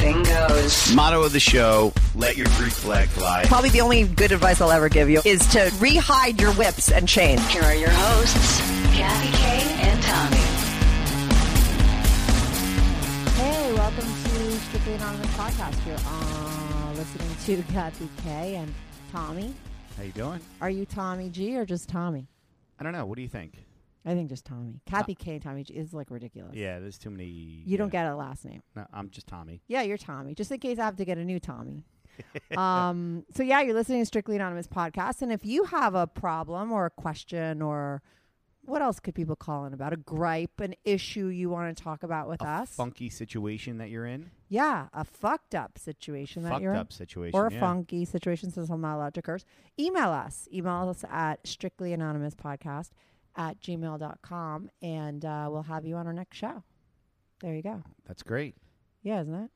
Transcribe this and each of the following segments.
anything goes. Motto of the show: Let your Greek flag fly. Probably the only good advice I'll ever give you is to rehide your whips and chains. Here are your hosts, Kathy Kay and Tommy. Hey, welcome to Strictly Anonymous Podcast. You're uh, listening to Kathy K and Tommy. How you doing? Are you Tommy G or just Tommy? I don't know. What do you think? I think just Tommy. Kathy K Tommy G is like ridiculous. Yeah, there's too many. You don't get a last name. No, I'm just Tommy. Yeah, you're Tommy. Just in case I have to get a new Tommy. um, so yeah, you're listening to Strictly Anonymous Podcast, and if you have a problem or a question or what else could people call in about a gripe, an issue you want to talk about with A us? funky situation that you're in. Yeah, a fucked up situation that Fucked you're in. up situation. or a yeah. funky situation since I'm not allowed to curse, email us. Email us at strictlyanonymouspodcast at gmail.com and uh, we'll have you on our next show. There you go. That's great. Yeah, isn't it?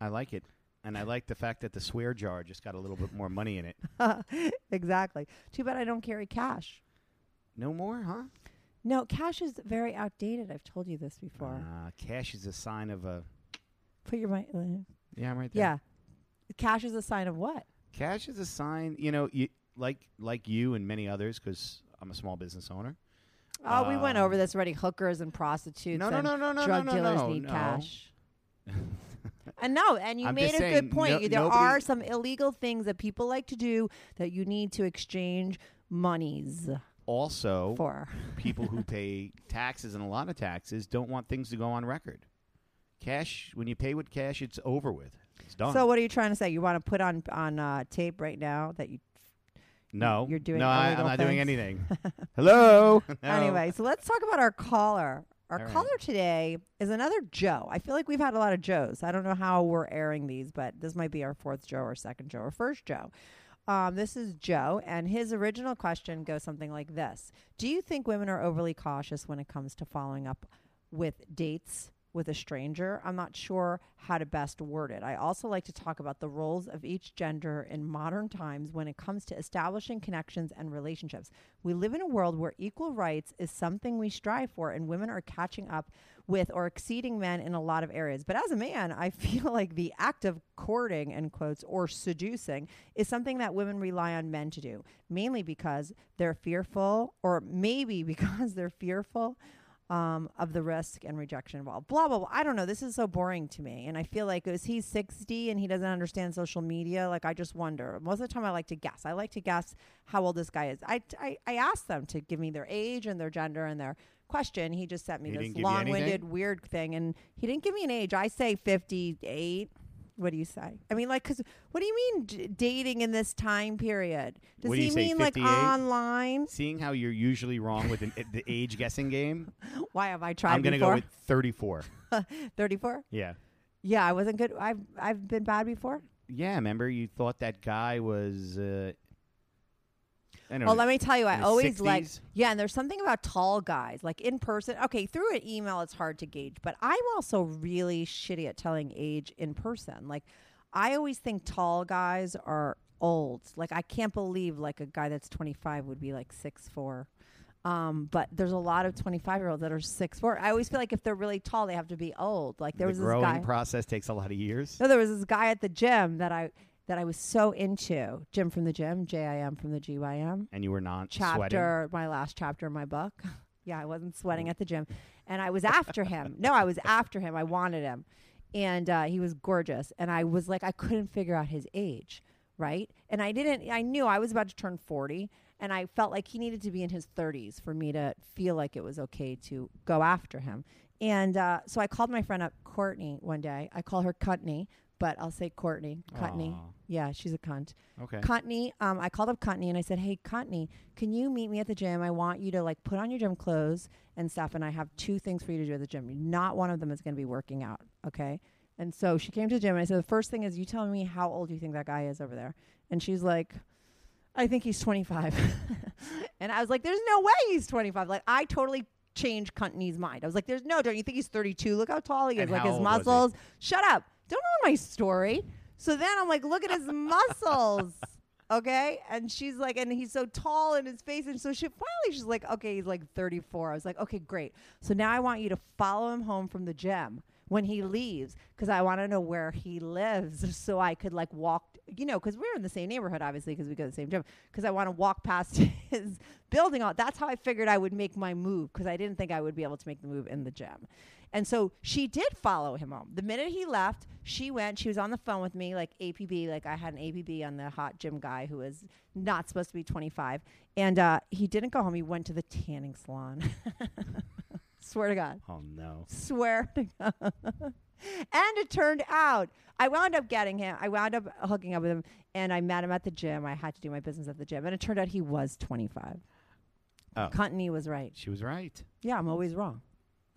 I like it, and I like the fact that the swear jar just got a little bit more money in it. exactly. Too bad I don't carry cash. No more, huh? No, cash is very outdated. I've told you this before. Uh, cash is a sign of a. Put your mic. uh, Yeah, I'm right there. Yeah. Cash is a sign of what? Cash is a sign. You know, you like like you and many others, because I'm a small business owner. Oh, we went over Um, this already. Hookers and prostitutes No, no, and no, no, no, drug no, no, dealers no, need no. cash. And no, and you I'm made just a saying, good point. no- You- there nobody- are some illegal things that people like to do that you need to exchange monies Also, for. people who pay taxes and a lot of taxes don't want things to go on record. Cash, when you pay with cash, it's over with. It's done. So what are you trying to say? You want to put on on uh, tape right now that you no, you're doing no, I, I'm illegal not doing anything. Hello. No. Anyway, so let's talk about our caller. Our All right. caller today is another Joe. I feel like we've had a lot of Joes. I don't know how we're airing these, but this might be our fourth Joe or second Joe or first Joe. Um, this is Joe, and his original question goes something like this Do you think women are overly cautious when it comes to following up with dates with a stranger? I'm not sure how to best word it. I also like to talk about the roles of each gender in modern times when it comes to establishing connections and relationships. We live in a world where equal rights is something we strive for, and women are catching up with or exceeding men in a lot of areas. But as a man, I feel like the act of courting, end quotes, or seducing is something that women rely on men to do, mainly because they're fearful, or maybe because they're fearful um, of the risk and rejection involved. Blah, blah, blah. I don't know. This is so boring to me. And I feel like, is he 60 and he doesn't understand social media? Like, I just wonder. Most of the time, I like to guess. I like to guess how old this guy is. I, I, I asked them to give me their age and their gender and their question. He just sent me He this didn't give you long winded, weird thing. And he didn't give me an age. I say 58. What do you say? I mean, like, because what do you mean d- dating in this time period? Does What do he say, mean like 58? online? Seeing how you're usually wrong with an, the age guessing game, Why have I tried I'm going to go before? with 34. 34? Yeah. Yeah, I wasn't good. I've I've been bad before. Yeah, remember you thought that guy was. Uh, Don't Well, let me tell you, I always like yeah, and there's something about tall guys, like in person. Okay, through an email, it's hard to gauge, but I'm also really shitty at telling age in person. Like, I always think tall guys are old. Like, I can't believe like a guy that's 25 would be like six four. Um, but there's a lot of 25 year olds that are six four. I always feel like if they're really tall, they have to be old. Like there the was this guy. process takes a lot of years. No, there was this guy at the gym that I that I was so into. Jim from the gym, J I M from the G Y M And you were not sweating. chapter, my last chapter in my book. yeah, I wasn't sweating at the gym, and I was after him. No, I was after him. I wanted him, and uh, he was gorgeous. And I was like, I couldn't figure out his age, right? And I didn't. I knew I was about to turn forty, and I felt like he needed to be in his thirties for me to feel like it was okay to go after him. And uh, so I called my friend up, Courtney, one day. I call her Cutney, but I'll say Courtney. Cutney. Aw. Yeah, she's a cunt. Okay. Courtney, um, I called up Courtney and I said, "Hey, Courtney, can you meet me at the gym? I want you to like put on your gym clothes and stuff, and I have two things for you to do at the gym. Not one of them is going to be working out, okay?" And so she came to the gym and I said, "The first thing is you tell me how old you think that guy is over there." And she's like, I think he's 25. and I was like, there's no way he's 25. Like, I totally changed Cuntney's mind. I was like, there's no, don't you think he's 32? Look how tall he is. And like, his old was he? muscles. Shut up. Don't ruin my story. So then I'm like, look at his muscles. Okay. And she's like, and he's so tall in his face. And so she finally, she's like, okay, he's like 34. I was like, okay, great. So now I want you to follow him home from the gym when he leaves because I want to know where he lives so I could like walk, you know, because we're in the same neighborhood, obviously, because we go to the same gym. Because I want to walk past his building. All that's how I figured I would make my move because I didn't think I would be able to make the move in the gym. And so she did follow him home. The minute he left, she went. She was on the phone with me, like APB. Like I had an APB on the hot gym guy who was not supposed to be 25, and uh, he didn't go home. He went to the tanning salon. Swear to God. Oh no. Swear to God. and it turned out I wound up getting him. I wound up hooking up with him, and I met him at the gym. I had to do my business at the gym, and it turned out he was 25. Oh. Contney was right. She was right. Yeah, I'm always wrong.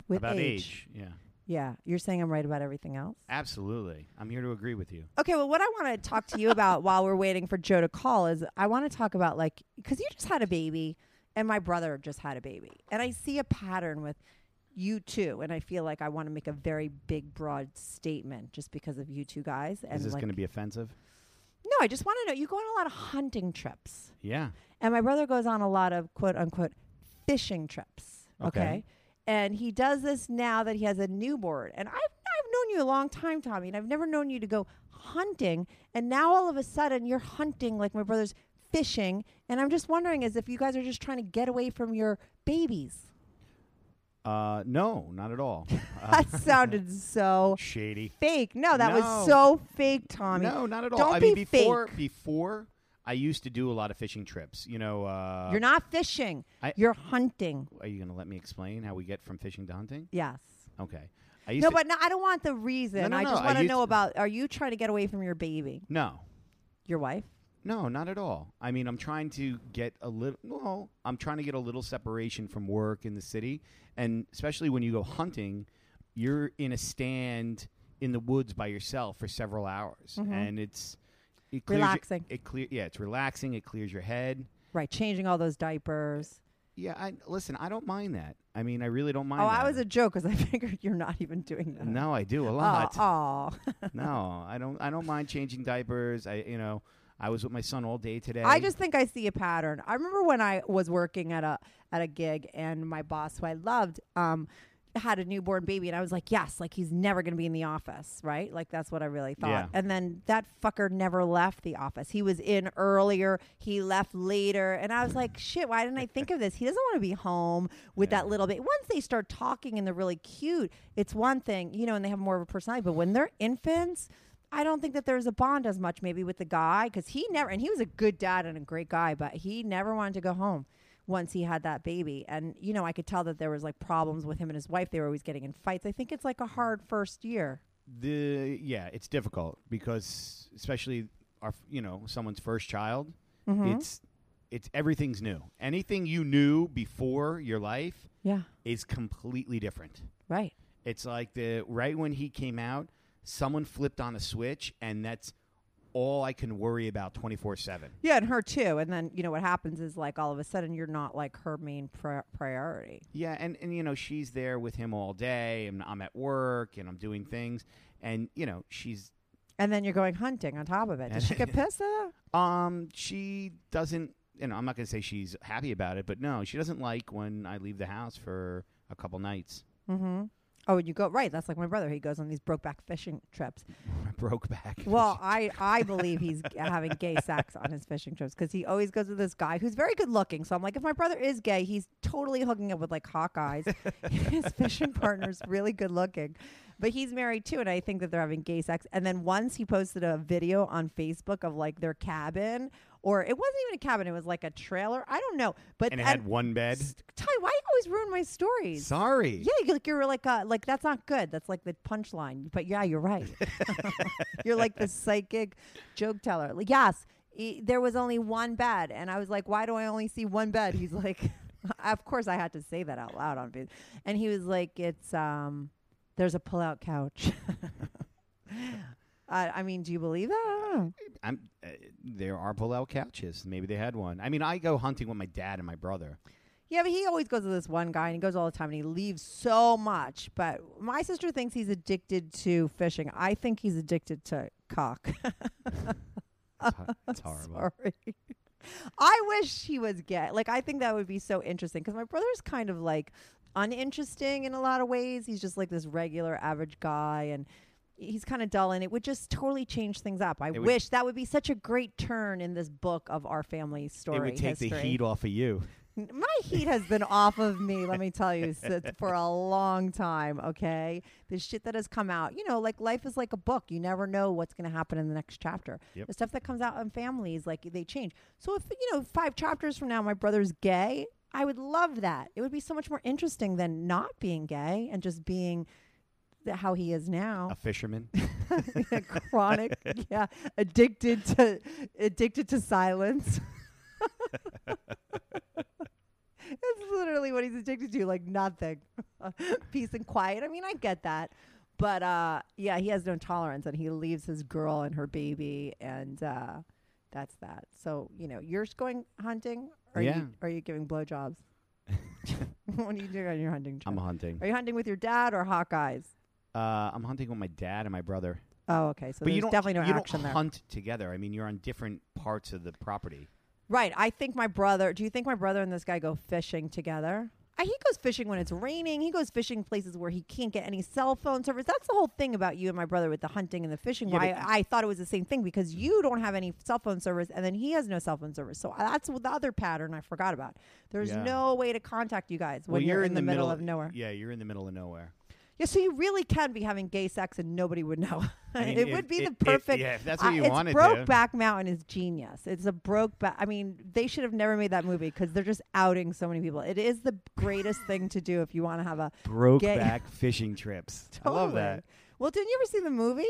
With About age. age. Yeah. Yeah, you're saying I'm right about everything else. Absolutely. I'm here to agree with you. Okay, well, what I want to talk to you about while we're waiting for Joe to call is I want to talk about like because you just had a baby and my brother just had a baby, and I see a pattern with you two, and I feel like I want to make a very big, broad statement just because of you two guys. And Is this like, going to be offensive? no, I just want to know you go on a lot of hunting trips, Yeah. and my brother goes on a lot of quote unquote fishing trips. Okay. Okay. And he does this now that he has a newborn. And I've, I've known you a long time, Tommy, and I've never known you to go hunting. And now all of a sudden you're hunting like my brother's fishing. And I'm just wondering as if you guys are just trying to get away from your babies. Uh, no, not at all. Uh, That sounded so shady. fake. No, that was No. so fake, Tommy. No, not at all. Don't I be mean, before fake. before I used to do a lot of fishing trips. You know, uh, You're not fishing. I- you're hunting. Are you going to let me explain how we get from fishing to hunting? Yes. Okay. I used No, to, but no, I don't want the reason. no, I just I want to know about are you trying to get away from your baby? no, Your wife? no, not at all. I mean, I'm trying to get a little. No, I'm trying to get a little separation from work in the city, and especially when you go hunting, you're in a stand in the woods by yourself for several hours, and it's it clears your-. Relaxing. it clear, yeah, it's relaxing. It clears your head. Right, changing all those diapers. Yeah, I listen. I don't mind that. I mean, I really don't mind. Oh, that. I was a joke because I figured you're not even doing that. No, I do a Oh, lot. oh. no, I don't. I don't mind changing diapers. I, you know, I was with my son all day today. I just think I see a pattern. I remember when I was working at a at a gig and my boss, who I loved, um, had a newborn baby, and I was like, yes, like he's never going to be in the office, right? Like that's what I really thought. Yeah. And then that fucker never left the office. He was in earlier, he left later, and I was like, shit, why didn't I think of this? He doesn't want to be home with Yeah. that little bit. Once they start talking and they're really cute, it's one thing, you know, and they have more of a personality. But when they're infants. I don't think that there's a bond as much maybe with the guy because he never and he was a good dad and a great guy, but he never wanted to go home once he had that baby. And you know, I could tell that there was like problems with him and his wife. They were always getting in fights. I think it's like a hard first year. the yeah, it's difficult because especially our you know someone's first child. Mm-hmm. It's it's everything's new. Anything you knew before your life Yeah, is completely different. right. It's like the right when he came out, someone flipped on a switch, and that's all I can worry about twenty four seven. Yeah, and her too. And then you know what happens is like all of a sudden you're not like her main pri- priority. Yeah, and, and you know she's there with him all day, and I'm at work, and I'm doing things, and you know she's And then you're going hunting on top of it. Does she get pissed at that? um she doesn't you know I'm not gonna say she's happy about it, but no, she doesn't like when I leave the house for a couple nights. Mm-hmm. Oh, and you go right. That's like my brother. He goes on these brokeback fishing trips. Broke back. Well, I I believe he's g- having gay sex on his fishing trips because he always goes with this guy who's very good looking. So I'm like, if my brother is gay, he's totally hooking up with like hot guys. his fishing partner's really good looking, but he's married too, and I think that they're having gay sex. And then once he posted a video on Facebook of like their cabin, or it wasn't even a cabin; it was like a trailer. I don't know, but and it had one bed. S- Ty, why you always ruin my stories? Sorry. Yeah, you- like you're like uh, like that's not good. That's like the punchline. But yeah, you're right. you're like the psychic joke teller. Like, yes, e- there was only one bed, and I was like, why do I only see one bed? He's like, of course I had to say that out loud on video, and he was like, it's um, there's a pull-out couch. Uh, I mean, do you believe that? I don't know. I'm. Uh, there are pull-out couches. Maybe they had one. I mean, I go hunting with my dad and my brother. Yeah, but he always goes to this one guy, and he goes all the time, and he leaves so much. But my sister thinks he's addicted to fishing. I think he's addicted to cock. It's, ho- it's horrible. Sorry. I wish he was gay. Like, I think that would be so interesting because my brother's kind of like uninteresting in a lot of ways. He's just like this regular, average guy, and he's kind of dull, and it would just totally change things up. I It would- wish that would be such a great turn in this book of our family story. it would take the heat off of you. My heat has been off of me, let me tell you, for a long time, okay? The shit that has come out, you know, like life is like a book. You never know what's going to happen in the next chapter. Yep. The stuff that comes out in families, like they change. So if, you know, five chapters from now my brother's gay, I would love that. It would be so much more interesting than not being gay and just being how he is now. A fisherman. chronic, yeah, addicted to addicted to silence. That's literally what he's addicted to, like nothing. Peace and quiet. I mean, I get that. But uh yeah, he has no tolerance and he leaves his girl and her baby and uh that's that. So, you know, you're going hunting or Yeah. you are you giving blowjobs? what are you doing on your hunting trip? I'm hunting. are you hunting with your dad or Hawkeyes? Uh, I'm hunting with my dad and my brother. Oh, okay. So but there's you don't definitely no you action don't there. hunt together. I mean, you're on different parts of the property. Right. I think my brother. Do you think my brother and this guy go fishing together? Uh, he goes fishing when it's raining. He goes fishing places where he can't get any cell phone service. That's the whole thing about you and my brother with the hunting and the fishing. Yeah, why but- I, I thought it was the same thing because you don't have any cell phone service and then he has no cell phone service. So uh, that's the other pattern I forgot about. There's Yeah. no way to contact you guys when you're, in the, middle, of nowhere. Yeah, you're in the middle of nowhere. Yeah, so you really can be having gay sex and nobody would know. I mean, it if- would be if- the perfect. If, yeah, if that's what you it's wanted to. Brokeback Mountain is genius. It's a Brokeback. I mean, they should have never made that movie because they're just outing so many people. It is the greatest thing to do if you want to have a. Brokeback fishing trips. I love that. Well, didn't you ever see the movie?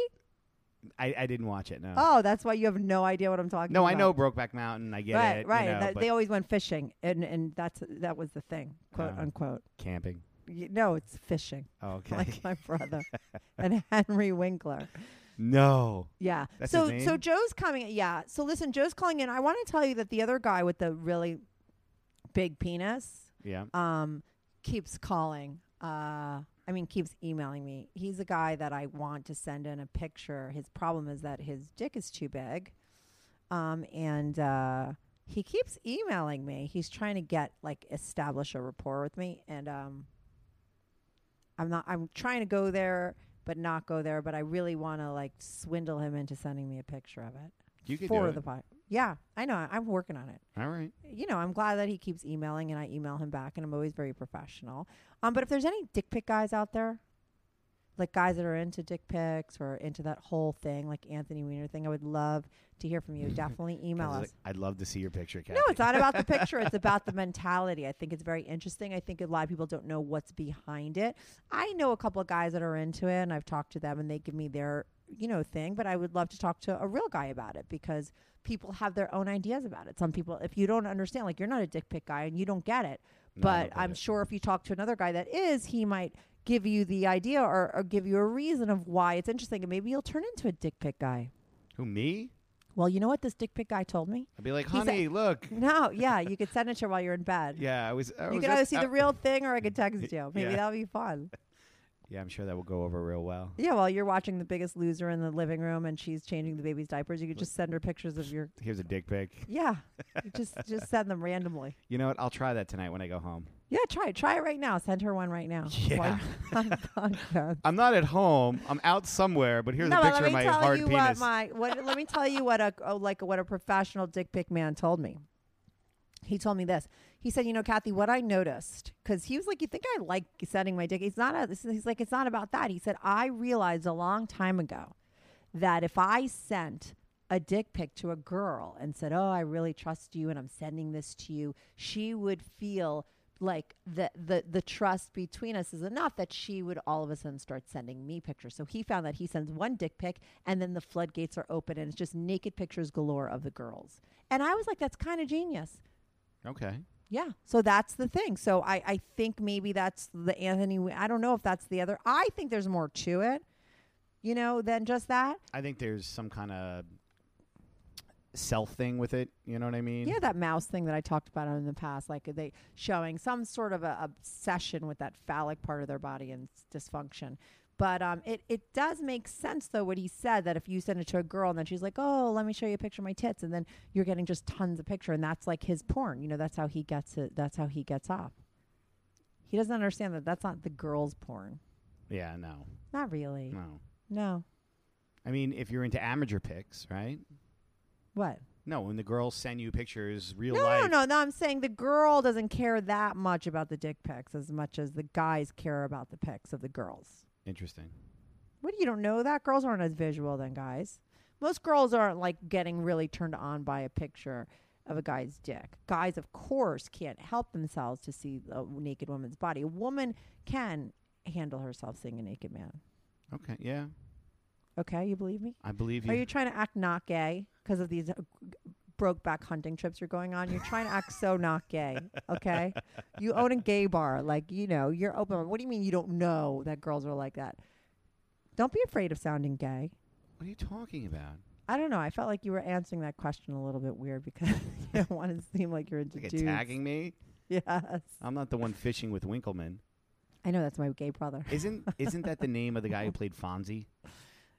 I, I didn't watch it. No. Oh, that's why you have no idea what I'm talking no, about. No, I know Brokeback Mountain. I get right, it. right. You know, they always went fishing, and and that's that was the thing, quote Oh. unquote. camping. Y- No, it's fishing, Oh, okay. like my brother and Henry Winkler. no. Yeah. That's so so? Joe's coming. Yeah. So listen, Joe's calling in. I want to tell you that the other guy with the really big penis Yeah. um keeps calling. Uh I mean keeps emailing me. He's a guy that I want to send in a picture. His problem is that his dick is too big. Um and uh he keeps emailing me. He's trying to get like establish a rapport with me and um I'm not I'm trying to go there but not go there, but I really want to like swindle him into sending me a picture of it You could for do the it. pod. Yeah, I know. I'm working on it. All right. You know, I'm glad that he keeps emailing and I email him back and I'm always very professional. Um, but if there's any dick pic guys out there, like guys that are into dick pics or into that whole thing, like Anthony Weiner thing, I would love to hear from you. Definitely email us. like, I'd love to see your picture, Kathy. No, it's not about the picture. It's about the mentality. I think it's very interesting. I think a lot of people don't know what's behind it. I know a couple of guys that are into it, and I've talked to them, and they give me their, you know, thing. But I would love to talk to a real guy about it because people have their own ideas about it. Some people, if you don't understand, like you're not a dick pic guy and you don't get it, No, but I'm it. sure if you talk to another guy that is, he might give you the idea or, or give you a reason of why it's interesting, and maybe you'll turn into a dick pic guy. Who me? Well, you know what this dick pic guy told me? I'd be like, honey, look. No, yeah, you could send it to her while you're in bed. Yeah, I was. I You was could at- either see the real thing or I could text you. Maybe Yeah. that'll be fun. Yeah, I'm sure that will go over real well. Yeah, while you're watching The Biggest Loser in the living room and she's changing the baby's diapers, you could just send her pictures of your. Here's a dick pic. Yeah, you just just send them randomly. You know what? I'll try that tonight when I go home. Yeah, try it. Try it right now. Send her one right now. Yeah. While you're on the podcast. I'm not at home. I'm out somewhere, but here's no, a picture let of me my tell hard you penis. what my what. let me tell you what a oh, like what a professional dick pic man told me. He told me this. He said, "You know, Kathy, what I noticed because he was like, you think I like sending my dick? It's not a. He's like, it's not about that. He said, I realized a long time ago that if I sent a dick pic to a girl and said, "Oh, I really trust you, and I'm sending this to you," she would feel." Like the, the the trust between us is enough that she would all of a sudden start sending me pictures. So he found that he sends one dick pic and then the floodgates are open and it's just naked pictures galore of the girls. And I was like, that's kind of genius. Okay. Yeah. So that's the thing. So I, I think maybe that's the Anthony. I don't know if that's the other. I think there's more to it. you know, than just that. I think there's some kind of self thing with it. You know what I mean? Yeah, that mouse thing that I talked about in the past, like they showing some sort of a obsession with that phallic part of their body and dysfunction. But um, it it does make sense though what he said that if you send it to a girl and then she's like, oh, let me show you a picture of my tits, and then you're getting just tons of picture, and that's like his porn. You know, that's how he gets it. That's how he gets off. He doesn't understand that that's not the girl's porn. Yeah. No. Not really. No. No. I mean, if you're into amateur pics, right? What? No, when the girls send you pictures, real No, life. no, no, no. I'm saying the girl doesn't care that much about the dick pics as much as the guys care about the pics of the girls. Interesting. What you don't know that girls aren't as visual than guys. Most girls aren't like getting really turned on by a picture of a guy's dick. Guys, of course, can't help themselves to see a naked woman's body. A woman can handle herself seeing a naked man. Okay. Yeah. Okay, you believe me? I believe you. Are you trying to act not gay because of these uh, broke back hunting trips you're going on? You're trying to act so not gay. Okay, you own a gay bar, like you know, you're open. What do you mean you don't know that girls are like that? Don't be afraid of sounding gay. what are you talking about? I don't know. I felt like you were answering that question a little bit weird because you don't want to seem like you're into Like dudes. attacking me? Yes, I'm not the one fishing with Winkleman. I know that's my gay brother. Isn't isn't that the name of the guy who played Fonzie?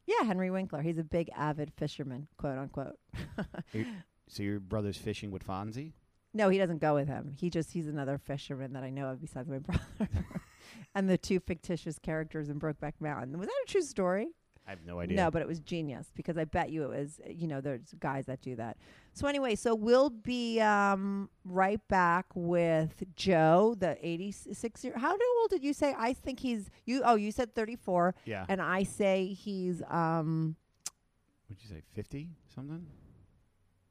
Yeah, Henry Winkler. He's a big avid fisherman, quote unquote. So your brother's fishing with Fonzie? No, he doesn't go with him. He just he's another fisherman that I know of besides my brother. and the two fictitious characters in Brokeback Mountain. Was that a true story? I have no idea. No, but it was genius because I bet you it was. You know, there's guys that do that. So anyway, so we'll be um, right back with Joe, the 86 year. How old did you say? I think he's you. Oh, you said 34, yeah. and I say he's um, What'd you say? Fifty something?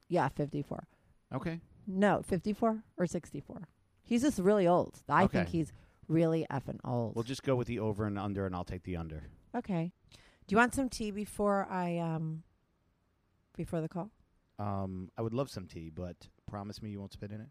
yeah, 54. Okay. No, 54 or 64. He's just really old. I Okay. think he's really effing old. We'll just go with the over and under, and I'll take the under. Okay. Do you want some tea before I um before the call? Um, I would love some tea, but promise me you won't spit in it.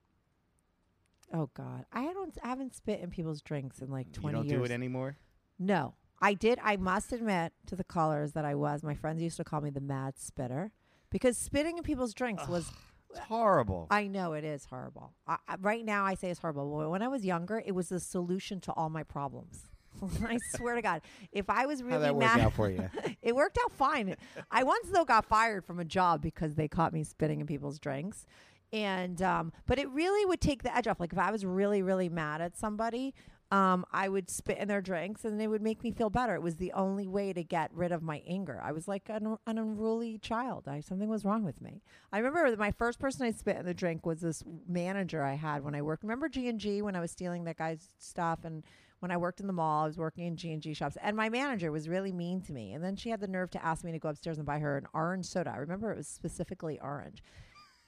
Oh God, I don't I haven't spit in people's drinks in like You twenty don't years. do it anymore. no, I did. I must admit to the callers that I was. My friends used to call me the mad spitter because spitting in people's drinks was. It's horrible. I know it is horrible. I, I, right now, I say it's horrible. But when I was younger, it was the solution to all my problems. I swear to God, if I was really How'd that mad, out for you? it worked out fine. I once though got fired from a job because they caught me spitting in people's drinks. And um, but it really would take the edge off. Like if I was really, really mad at somebody, um, I would spit in their drinks and it would make me feel better. It was the only way to get rid of my anger. I was like an, an unruly child. I something was wrong with me. I remember that my first person I spit in the drink was this manager I had when I worked. Remember G and G when I was stealing that guy's stuff and when I worked in the mall, I was working in G and G shops, and my manager was really mean to me. And then she had the nerve to ask me to go upstairs and buy her an orange soda. I remember it was specifically orange.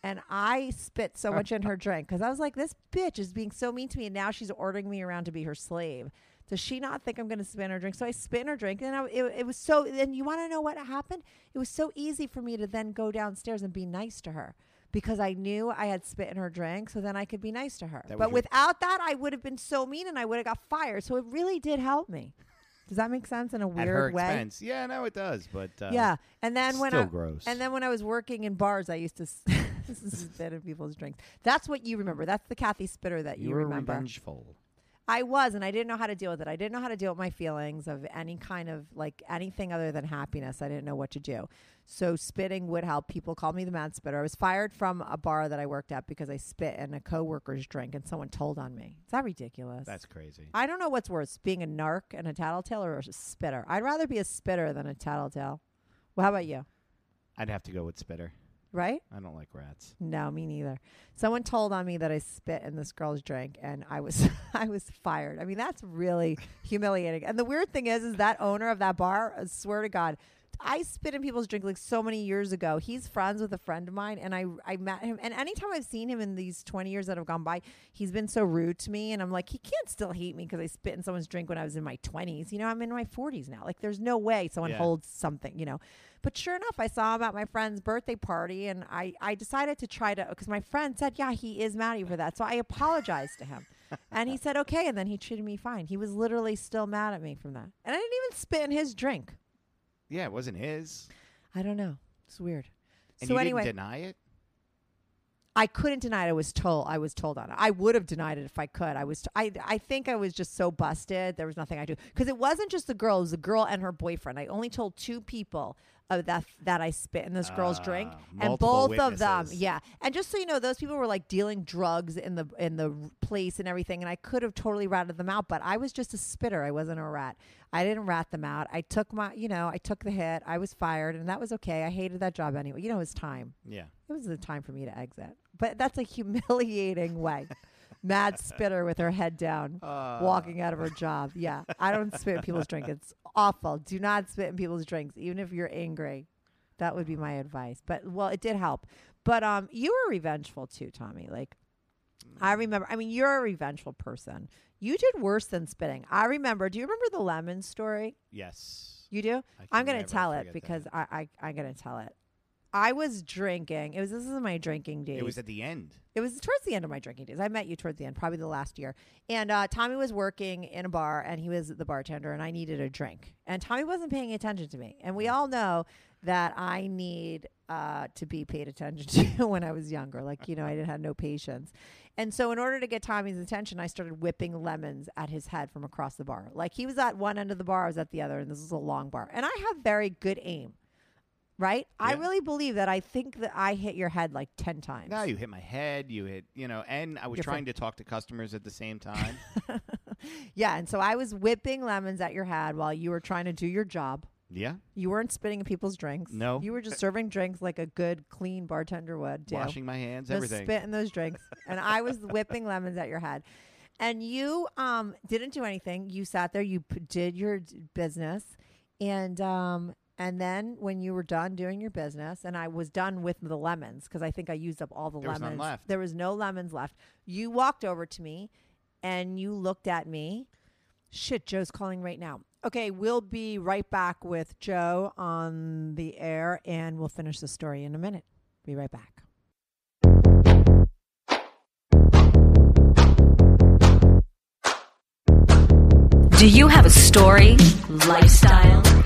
And I spit so much in her drink because I was like, this bitch is being so mean to me. And now she's ordering me around to be her slave. Does she not think I'm going to spit in her drink? So I spit in her drink. And I, it, it was so, and you want to know what happened? It was so easy for me to then go downstairs and be nice to her because I knew I had spit in her drink. So then I could be nice to her. That But without that, I would have been so mean and I would have got fired. So it really did help me. Does that make sense in a At weird her way? expense. Yeah, no, it does. But uh, Yeah, and then when still I, gross. and then when I was working in bars, I used to spit in people's drinks. That's what you remember. That's the Kathy Spitter that you, you were remember. revengeful. I was, and I didn't know how to deal with it. I didn't know how to deal with my feelings of any kind of like anything other than happiness. I didn't know what to do. So spitting would help. People call me the mad spitter. I was fired from a bar that I worked at because I spit in a coworker's drink, and someone told on me. Is that ridiculous? That's crazy. I don't know what's worse, being a narc and a tattletale or a spitter. I'd rather be a spitter than a tattletale. Well, how about you? I'd have to go with spitter. Right? I don't like rats. No, me neither. Someone told on me that I spit in this girl's drink, and I was I was fired. I mean, that's really humiliating. And the weird thing is, is that owner of that bar, I swear to God, I spit in people's drink like so many years ago. He's friends with a friend of mine, and I I met him. And anytime I've seen him in these twenty years that have gone by, he's been so rude to me. And I'm like, he can't still hate me because I spit in someone's drink when I was in my twenties. You know, I'm in my forties now. Like, there's no way someone Yeah. holds something. You know. But sure enough, I saw him at my friend's birthday party, and I, I decided to try to because my friend said, "Yeah, he is mad at you for that." So I apologized to him, and he said, "Okay," and then he treated me fine. He was literally still mad at me from that, and I didn't even spit in his drink. Yeah, it wasn't his. I don't know. It's weird. And so you anyway, didn't deny it. I couldn't deny it. I was told. I was told on it. I would have denied it if I could. I was. T- I. I think I was just so busted. There was nothing I could do because it wasn't just the girl. It was the girl and her boyfriend. I only told two people of that that I spit in this girl's drink, Ah, and both of them, yeah. And just so you know, those people were like dealing drugs in the in the place and everything, and I could have totally ratted them out, but I was just a spitter. I wasn't a rat. I didn't rat them out. I took my, you know, I took the hit. I was fired, and that was okay. I hated that job anyway. You know, it was time Yeah. it was the time for me to exit. But that's a humiliating way. Mad spitter with her head down, walking out of her job. Yeah, I don't spit in people's drink. It's awful. Do not spit in people's drinks, even if you're angry. That would be my advice. But well, it did help. But um, you were revengeful too, Tommy. Like I remember. I mean, you're a revengeful person. You did worse than spitting. I remember. Do you remember the lemon story? Yes. You do? I I'm gonna tell it because that. I, I I'm going to tell it. I was drinking. It was this is my drinking days. It was at the end. It was towards the end of my drinking days. I met you towards the end, probably the last year. And uh, Tommy was working in a bar, and he was the bartender, and I needed a drink. And Tommy wasn't paying attention to me. And we all know that I need uh, to be paid attention to when I was younger. Like you know, I didn't have no patience. And so, in order to get Tommy's attention, I started whipping lemons at his head from across the bar. Like he was at one end of the bar, I was at the other, and this was a long bar. And I have very good aim, right? I really believe that. I think that I hit your head like ten times. No, you hit my head. You hit, you know, and I was trying to talk to customers at the same time. Yeah, and so I was whipping lemons at your head while you were trying to do your job. yeah. You weren't spitting in people's drinks. No. You were just serving drinks like a good, clean bartender would do. Washing my hands, the everything. spit in those drinks. and I was whipping lemons at your head. And you um, didn't do anything. You sat there, you p- did your d- business. And um, and then when you were done doing your business, and I was done with the lemons because I think I used up all the There was none lemons. left. There was no lemons left. You walked over to me and you looked at me. Shit, Joe's calling right now. Okay, we'll be right back with Joe on the air and we'll finish the story in a minute. Be right back. Do you have a story, lifestyle,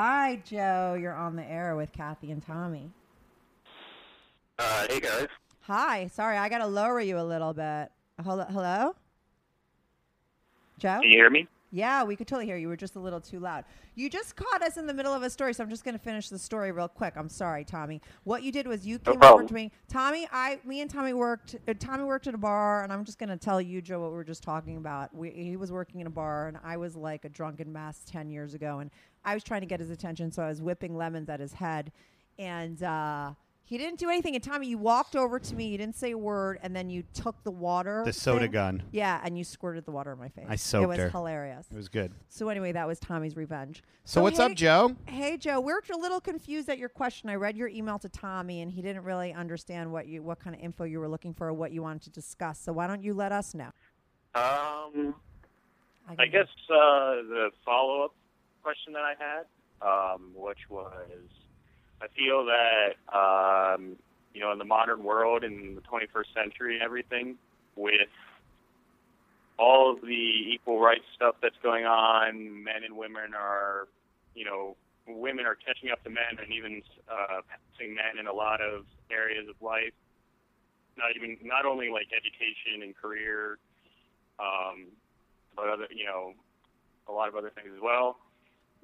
Hi, Joe. You're on the air with Kathy and Tommy. Uh, hey guys. Hi. Sorry, I got to lower you a little bit. Hello? Hello? Joe? Can you hear me? Yeah, we could totally hear you. You were just a little too loud. You just caught us in the middle of a story, so I'm just going to finish the story real quick. I'm sorry, Tommy. What you did was you No came over to me. Tommy, I, me and Tommy worked. Uh, Tommy worked at a bar, and I'm just going to tell you, Joe, what we were just talking about. We, he was working in a bar, and I was like a drunken mess ten years ago, and I was trying to get his attention, so I was whipping lemons at his head, and. uh he didn't do anything. And Tommy, you walked over to me. You didn't say a word, and then you took the water. The soda thing. gun. Yeah, and you squirted the water in my face. I soaked It was her. hilarious. It was good. So anyway, that was Tommy's revenge. So, what's hey, up, Joe? Hey Joe, we're a little confused at your question. I read your email to Tommy, and he didn't really understand what you, what kind of info you were looking for, or what you wanted to discuss. So why don't you let us know? Um, can- I guess uh, the follow-up question that I had, um, which was, I feel that um, you know, in the modern world, in the 21st century, and everything, with all of the equal rights stuff that's going on, men and women are, you know, women are catching up to men, and even uh, passing men in a lot of areas of life. Not even, not only like education and career, um, but other, you know, a lot of other things as well.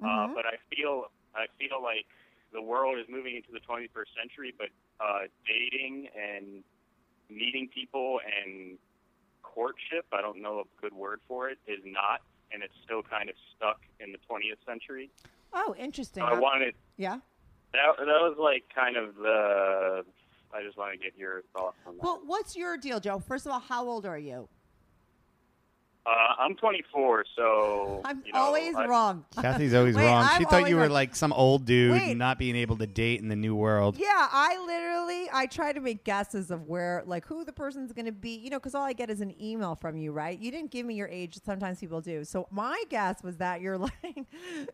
Uh, but I feel, I feel like the world is moving into the 21st century, but uh, dating and meeting people and courtship, I don't know a good word for it, is not, and it's still kind of stuck in the 20th century. Oh, interesting. So I wanted yeah. that. That was like kind of the. I just want to get your thoughts on that. Well, what's your deal, Joe? First of all, how old are you? Uh, I'm 24, so I'm you know, always I- wrong. Kathy's always Wait, wrong. I'm she thought always you were wrong. like some old dude Wait. not being able to date in the new world. Yeah, I literally I try to make guesses of where like who the person's going to be, you know, cuz all I get is an email from you, right? You didn't give me your age, sometimes people do. So my guess was that you're like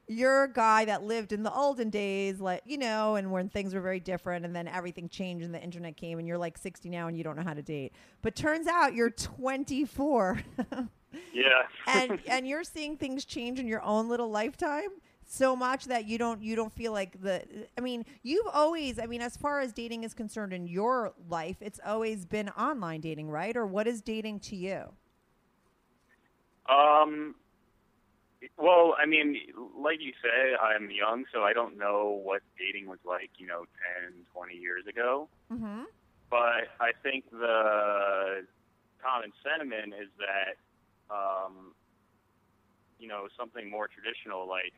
you're a guy that lived in the olden days like, you know, and when things were very different and then everything changed and the internet came and you're like 60 now and you don't know how to date. But turns out you're 24. Yeah. and and you're seeing things change in your own little lifetime so much that you don't you don't feel like the I mean you've always I mean as far as dating is concerned in your life it's always been online dating right or what is dating to you Um. Well, I mean, like you say, I'm young, so I don't know what dating was like, you know, 10, 20 years ago. mhm But I think the common sentiment is that, um, you know, something more traditional, like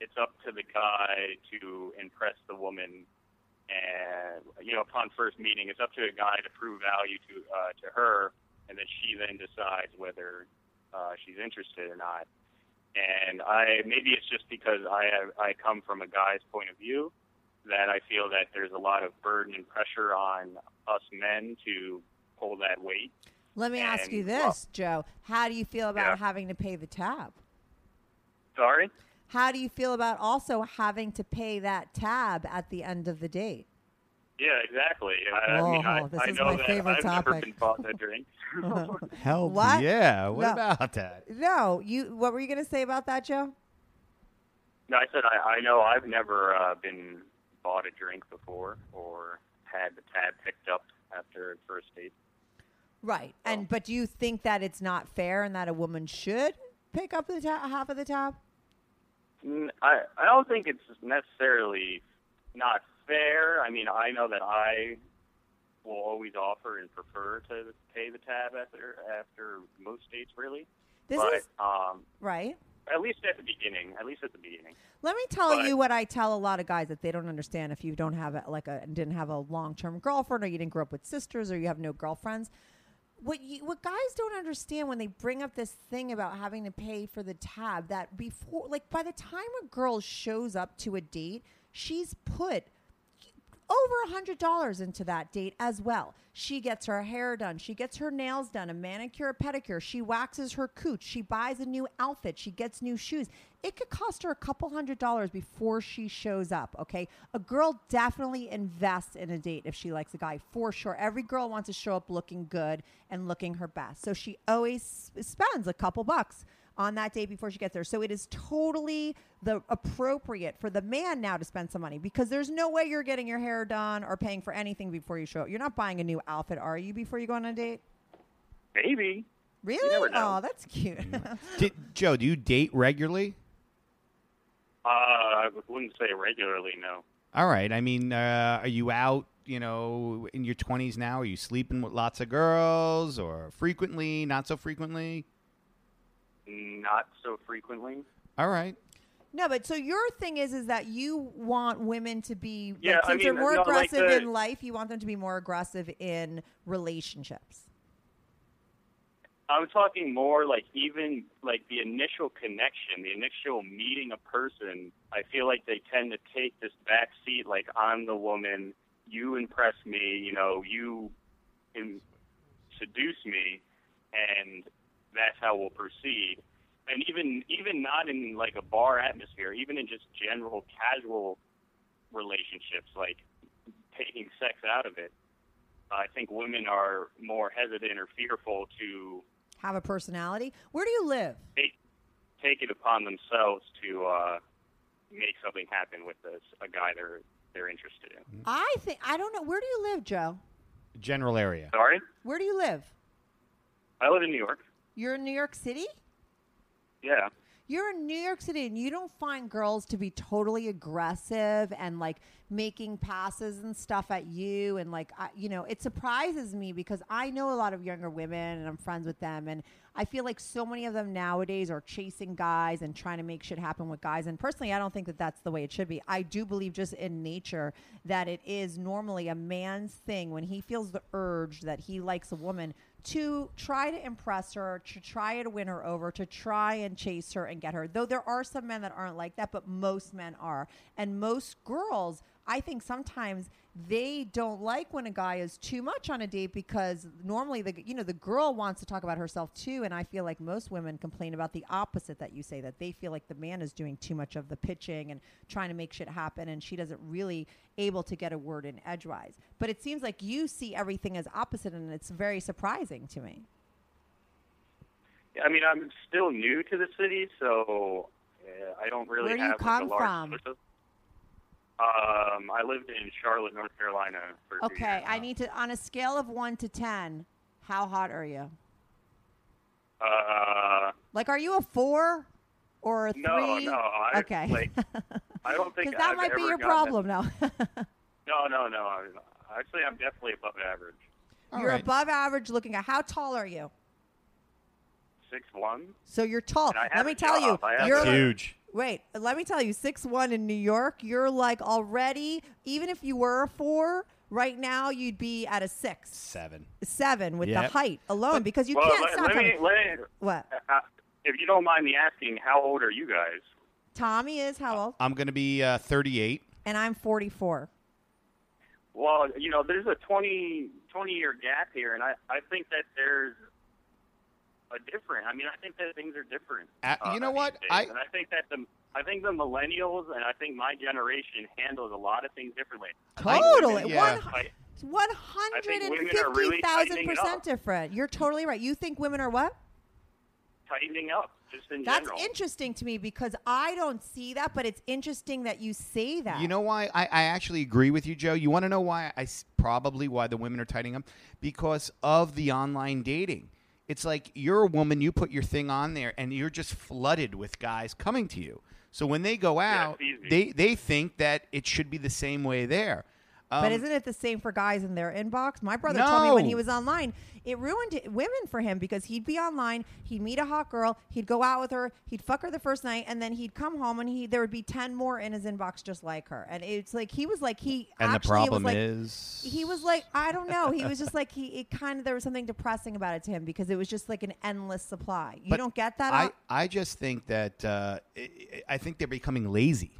it's up to the guy to impress the woman, and you know, upon first meeting, it's up to a guy to prove value to uh, to her, and then she then decides whether uh, she's interested or not. And I maybe it's just because I I come from a guy's point of view that I feel that there's a lot of burden and pressure on us men to pull that weight. Let me ask And, you well- this Joe how do you feel about Yeah. having to pay the tab Sorry. how do you feel about also having to pay that tab at the end of the date Yeah, exactly. I, I mean, I, Oh, this I is know my that favorite I've never topic. been bought a drink. Hell What? yeah. What No. about that? no you what were you going to say about that Joe no, I said I, I know I've never uh, been bought a drink before or had the tab picked up after a first date. Right. And but do you think that it's not fair and that a woman should pick up the ta- half of the tab? I don't think it's necessarily not fair. I mean, I know that I will always offer and prefer to pay the tab after after most dates, really. This but is um, right. at least at the beginning, at least at the beginning. Let me tell But- you what I tell a lot of guys that they don't understand if you don't have a, like a didn't have a long term girlfriend or you didn't grow up with sisters or you have no girlfriends. What you, what guys don't understand when they bring up this thing about having to pay for the tab that before like by the time a girl shows up to a date, she's put over a hundred dollars into that date as well. She gets her hair done, she gets her nails done, a manicure, a pedicure, she waxes her cooch, she buys a new outfit, she gets new shoes. It could cost her a couple hundred dollars before she shows up, okay? A girl definitely invests in a date if she likes a guy, for sure. Every girl wants to show up looking good and looking her best. So she always spends a couple bucks on that day before she gets there. So it is totally the appropriate for the man now to spend some money because there's no way you're getting your hair done or paying for anything before you show up. You're not buying a new outfit, are you, before you go on a date? Maybe. Really? Oh, that's cute. Did, Joe, do you date regularly? Uh, I wouldn't say regularly, no. All right. I mean, uh, are you out, you know, in your 20s now? Are you sleeping with lots of girls or frequently, not so frequently? Not so frequently. All right. no, but so your thing is is that you want women to be like, Yeah, I since they're more no, like aggressive the- in life, you want them to be more aggressive in relationships. I'm talking more like even like the initial connection, the initial meeting a person. I feel like they tend to take this back seat, like I'm the woman, you impress me, you know, you in, seduce me, and that's how we'll proceed. And even even not in like a bar atmosphere, even in just general casual relationships, like taking sex out of it. I think women are more hesitant or fearful to Have a personality. Where do you live? take take it upon themselves to uh, make something happen with this a guy they're they're interested in. I think I don't know. Where do you live, Joe? General area. Sorry, Where do you live? I live in New York. You're in New York City? Yeah, You're in New York City and you don't find girls to be totally aggressive and like making passes and stuff at you. And like, I, you know, it surprises me because I know a lot of younger women and I'm friends with them. And I feel like so many of them nowadays are chasing guys and trying to make shit happen with guys. And personally, I don't think that that's the way it should be. I do believe just in nature that it is normally a man's thing when he feels the urge that he likes a woman to try to impress her, to try to win her over, to try and chase her and get her. Though there are some men that aren't like that, but most men are. And most girls, I think sometimes they don't like when a guy is too much on a date because normally the you know the girl wants to talk about herself too and I feel like most women complain about the opposite that you say that they feel like the man is doing too much of the pitching and trying to make shit happen and she doesn't really able to get a word in edgewise. But it seems like you see everything as opposite and it's very surprising to me. I mean, I'm still new to the city, so uh, I don't really Where do you come like, from? Um, I lived in Charlotte, North Carolina. For Okay, I need to on a scale of 1 to 10, how hot are you? Uh, Like are you a 4 or a 3? no, no. I, Okay. Like, I don't think Because that I've might be your problem now. No, no, no. I, actually, I'm definitely above average. All you're right. above average looking at how tall are you? Six one. So you're tall. Let me tell job. you, you're a- Huge. Wait. Let me tell you, six one in New York, you're like already. Even if you were a four, right now you'd be at a six, seven, seven Seven. seven with the height alone because you well, can't let, stop. let me, coming- let me, what? uh, if you don't mind me asking, how old are you guys? Tommy is how old? I'm going to be uh, 38. And I'm 44. Well, you know, there's a 20, 20 year gap here, and I, I think that there's a different. I mean, I think that things are different. Uh, you know these what? I- and I think that the I think the millennials and I think my generation handles a lot of things differently. Totally. women- Yeah. I- 150,000 really tightening it up. percent different. You're totally right. You think women are what? tightening up just in That's general. interesting to me because I don't see that, but it's interesting that you say that. You know why? I, I actually agree with you, Joe. You want to know why? I probably why the women are tightening up because of the online dating. It's like you're a woman, you put your thing on there, and you're just flooded with guys coming to you. So when they go out, easy. they they think that it should be the same way there. But Um, isn't it the same for guys in their inbox? My brother told me when he was online, it ruined women for him because he'd be online, he'd meet a hot girl, he'd go out with her, he'd fuck her the first night, and then he'd come home and he there would be ten more in his inbox just like her. And it's like he was like he and the actually, it problem was like, is he was like I don't know. He was just like he it kind of there was something depressing about it to him because it was just like an endless supply. You But don't get that? I, I just think that uh, I think they're becoming lazy.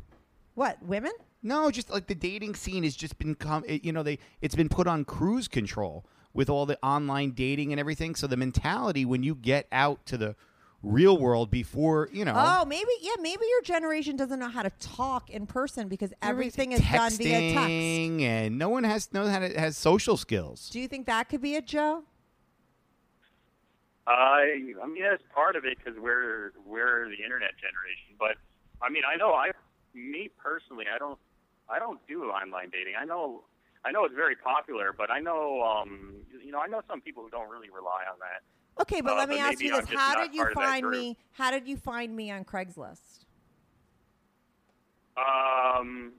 what women? No, just like the dating scene has just been come. You know, they it's been put on cruise control with all the online dating and everything. So the mentality when you get out to the real world before you know Oh, maybe yeah, maybe your generation doesn't know how to talk in person because everything is done via text. texting and no one has knows how to has social skills. Do you think that could be it, Joe? I I mean that's part of it because we're we're the internet generation. But I mean I know I me personally I don't I don't do online dating. I know I know it's very popular, but I know um you know I know some people who don't really rely on that. Okay, but Uh, let me but ask you this: How did you part of that find me? How did you find me on Craigslist? Um.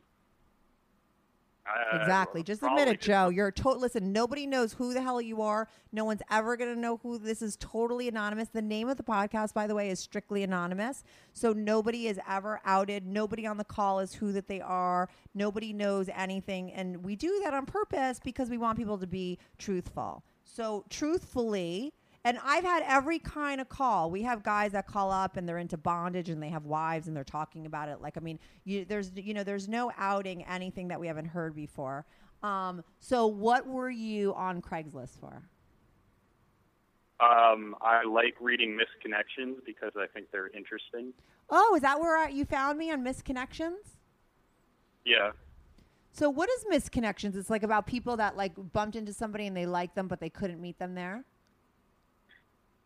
Uh, Exactly. Just admit it, Joe. You're total. Listen, nobody knows who the hell you are. No one's ever going to know who this is. Totally anonymous. The name of the podcast, by the way, is strictly anonymous. So nobody is ever outed. Nobody on the call is who that they are. Nobody knows anything, and we do that on purpose because we want people to be truthful. So truthfully. And I've had every kind of call. We have guys that call up and they're into bondage and they have wives and they're talking about it. Like, I mean, you, there's you know, there's no outing anything that we haven't heard before. Um, so, what were you on Craigslist for? Um, I like reading misconnections because I think they're interesting. Oh, is that where I, you found me on Misconnections? Yeah. So, what is Misconnections? It's like about people that like bumped into somebody and they liked them, but they couldn't meet them there.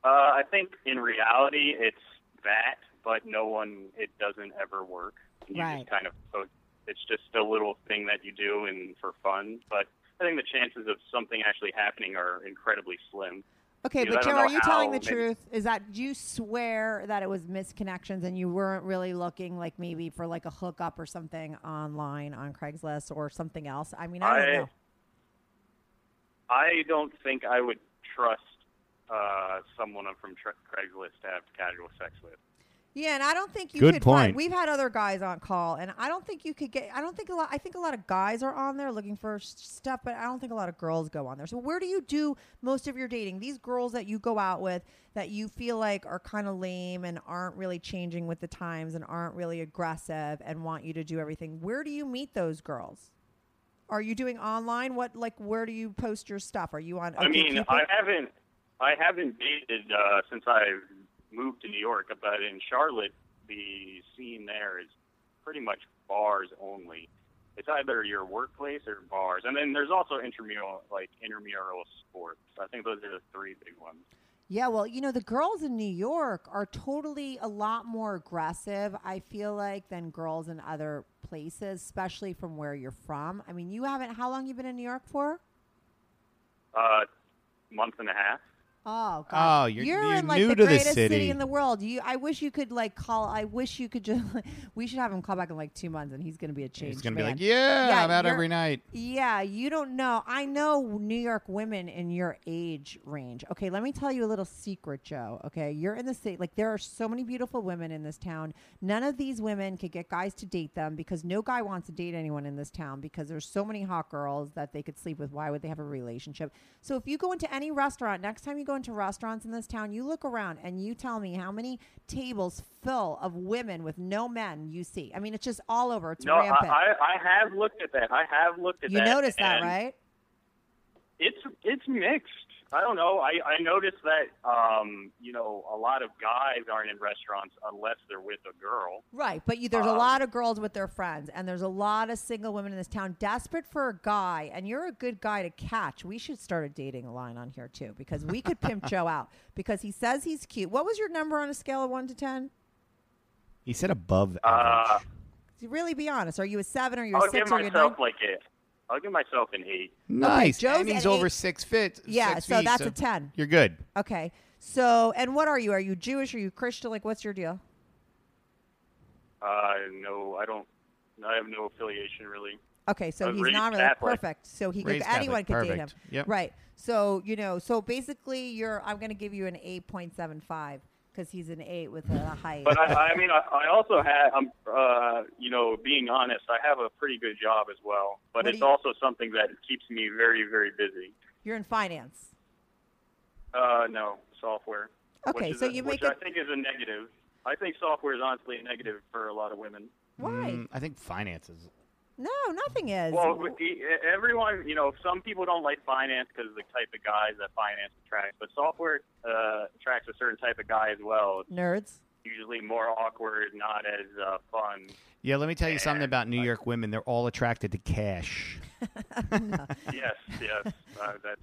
Uh, I think in reality it's that, but no one. It doesn't ever work. You Right. just kind of. So it's just a little thing that you do and for fun. But I think the chances of something actually happening are incredibly slim. Okay, Because but Joe, are you telling the maybe- truth? Is that do you swear that it was misconnections and you weren't really looking like maybe for like a hookup or something online on Craigslist or something else? I mean, I don't I- know. I don't think I would trust uh, someone from Tra- Craigslist to have casual sex with. Yeah, and I don't think you Good could find. We've had other guys on call, and I don't think you could get. I don't think a lot. I think a lot of guys are on there looking for s- stuff, but I don't think a lot of girls go on there. So where do you do most of your dating? These girls that you go out with that you feel like are kind of lame and aren't really changing with the times and aren't really aggressive and want you to do everything. Where do you meet those girls? Are you doing online? What like where do you post your stuff? Are you on? I mean, OkCupid? I haven't, I haven't dated uh, since I moved to New York, but in Charlotte, the scene there is pretty much bars only. It's either your workplace or bars, and then there's also intramural, like intramural sports. I think those are the three big ones. Yeah, well, you know, the girls in New York are totally a lot more aggressive, I feel like, than girls in other places, especially from where you're from. I mean, you haven't, how long you been in New York for? Uh, month and a half. Oh, God. Oh, you're- you're in like new the to the greatest city. in the world. You, I wish you could like call. I wish you could just. we should have him call back in like two months, and he's going to be a change. He's gonna be like, yeah, Yeah, I'm out every night. Yeah, you don't know. I know New York women in your age range. Okay, let me tell you a little secret, Joe. Okay, you're in the city. Like, there are so many beautiful women in this town. None of these women could get guys to date them because no guy wants to date anyone in this town because there's so many hot girls that they could sleep with. Why would they have a relationship? So, if you go into any restaurant, next time you go into restaurants in this town, you look around and you tell me how many tables full of women with no men you see. I mean, it's just all over. It's no, I, rampant. I, I have looked at that. I have looked at you that. You noticed that, right? It's it's mixed. I don't know. I I noticed that um, you know a lot of guys aren't in restaurants unless they're with a girl. Right, but you, there's a Um, lot of girls with their friends, and there's a lot of single women in this town desperate for a guy, and you're a good guy to catch. We should start a dating line on here too, because we could pimp Joe out because he says he's cute. What was your number on a scale of one to ten? He said above Uh, average. Really, be honest. Are you a seven? Or you a I'll six? give Or you a nine? myself like a, I'll give myself an eight. nice. Joe's and he's at over eight- six feet. Yeah, six so feet, that's a ten. You're good. Okay, so and what are you? Are you Jewish? Are you Christian? Like, what's your deal? Uh, no, I don't. I have no affiliation really. Okay, so I he's not really Catholic. perfect. So he Raised could anyone Catholic. could date him. Perfect. Yep. Right. So you know. So basically, you're. I'm going to give you an eight point seven five because he's an eight with a height. But I, I mean, I, I also have. I'm, uh, you know, being honest, I have a pretty good job as well. But What it's you- also something that keeps me very, very busy. you're in finance. Uh, no, software. Okay, which is so a- you which make I it- think is a negative. I think software is honestly a negative for a lot of women. Why? Mm, I think finances. No, nothing is. Well, with the- everyone, you know, some people don't like finance because of the type of guys that finance attracts, but software uh, attracts a certain type of guy as well. Nerds. usually more awkward, not as uh, fun. Yeah, let me tell you something about New York women. They're all attracted to cash. yes, yes, uh, that's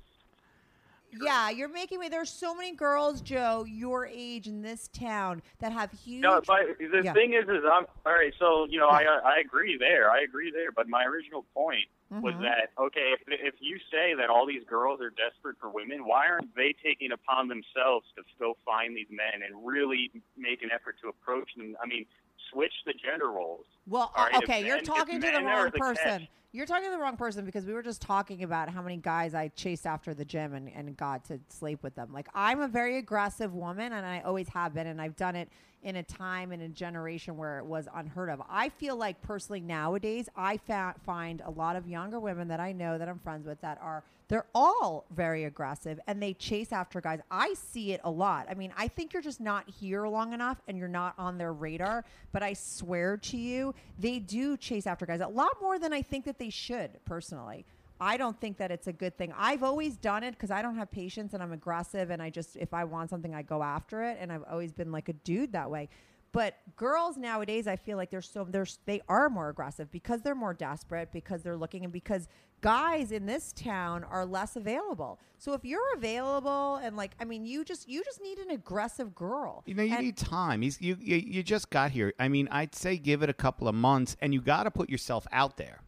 Yeah, you're making me. There's so many girls, Joe, your age in this town that have huge. No, but the Yeah. thing is, is I'm all right. So you know, I I agree there. I agree there. But my original point was Mhm. that okay, if if you say that all these girls are desperate for women, why aren't they taking upon themselves to go find these men and really make an effort to approach them? I mean, switch the gender roles. Well, right, okay, you're talking to the wrong the person. catch- You're talking to the wrong person because we were just talking about how many guys I chased after the gym and, and got to sleep with them. Like, I'm a very aggressive woman, and I always have been, and I've done it in a time and a generation where it was unheard of. I feel like personally nowadays, I fa- find a lot of younger women that I know that I'm friends with that are they're all very aggressive and they chase after guys. I see it a lot. I mean, I think you're just not here long enough and you're not on their radar, but I swear to you, they do chase after guys a lot more than I think that they should, personally. I don't think that it's a good thing. I've always done it because I don't have patience and I'm aggressive and I just if I want something I go after it and I've always been like a dude that way. But girls nowadays, I feel like they're so they're they are more aggressive because they're more desperate because they're looking and because guys in this town are less available. So if you're available and like I mean, you just you just need an aggressive girl. You know, you And- need time. He's, you, you you just got here. I mean, I'd say give it a couple of months, and you got to put yourself out there.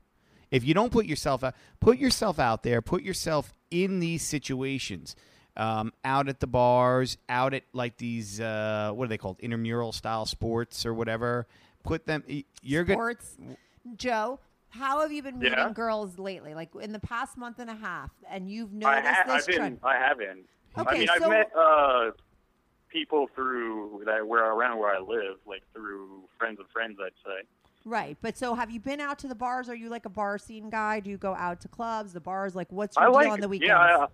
If you don't put yourself out, put yourself out there. Put yourself in these situations, um, out at the bars, out at like these uh, what are they called, intramural style sports or whatever. Put them. You're good. sports. Joe, how have you been meeting Yeah. girls lately? Like in the past month and a half, and you've I noticed this I've been. trend. I haven't. I Okay, mean, so- I've met uh, people through that were around where I live, like through friends of friends, I'd say. Right. But so have you been out to the bars? Are you like a bar scene guy? Do you go out to clubs, the bars? Like what's your I deal like on the weekends? yeah.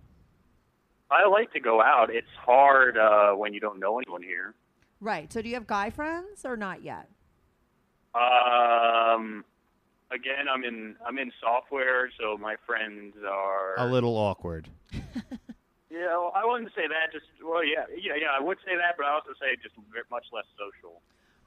I, I like to go out. It's hard uh, when you don't know anyone here. Right. So do you have guy friends or not yet? Um, again, I'm in I'm in software, so my friends are A little awkward. Yeah, well, I wouldn't say that. Just well, yeah, yeah, yeah. I would say that, but I also say just much less social.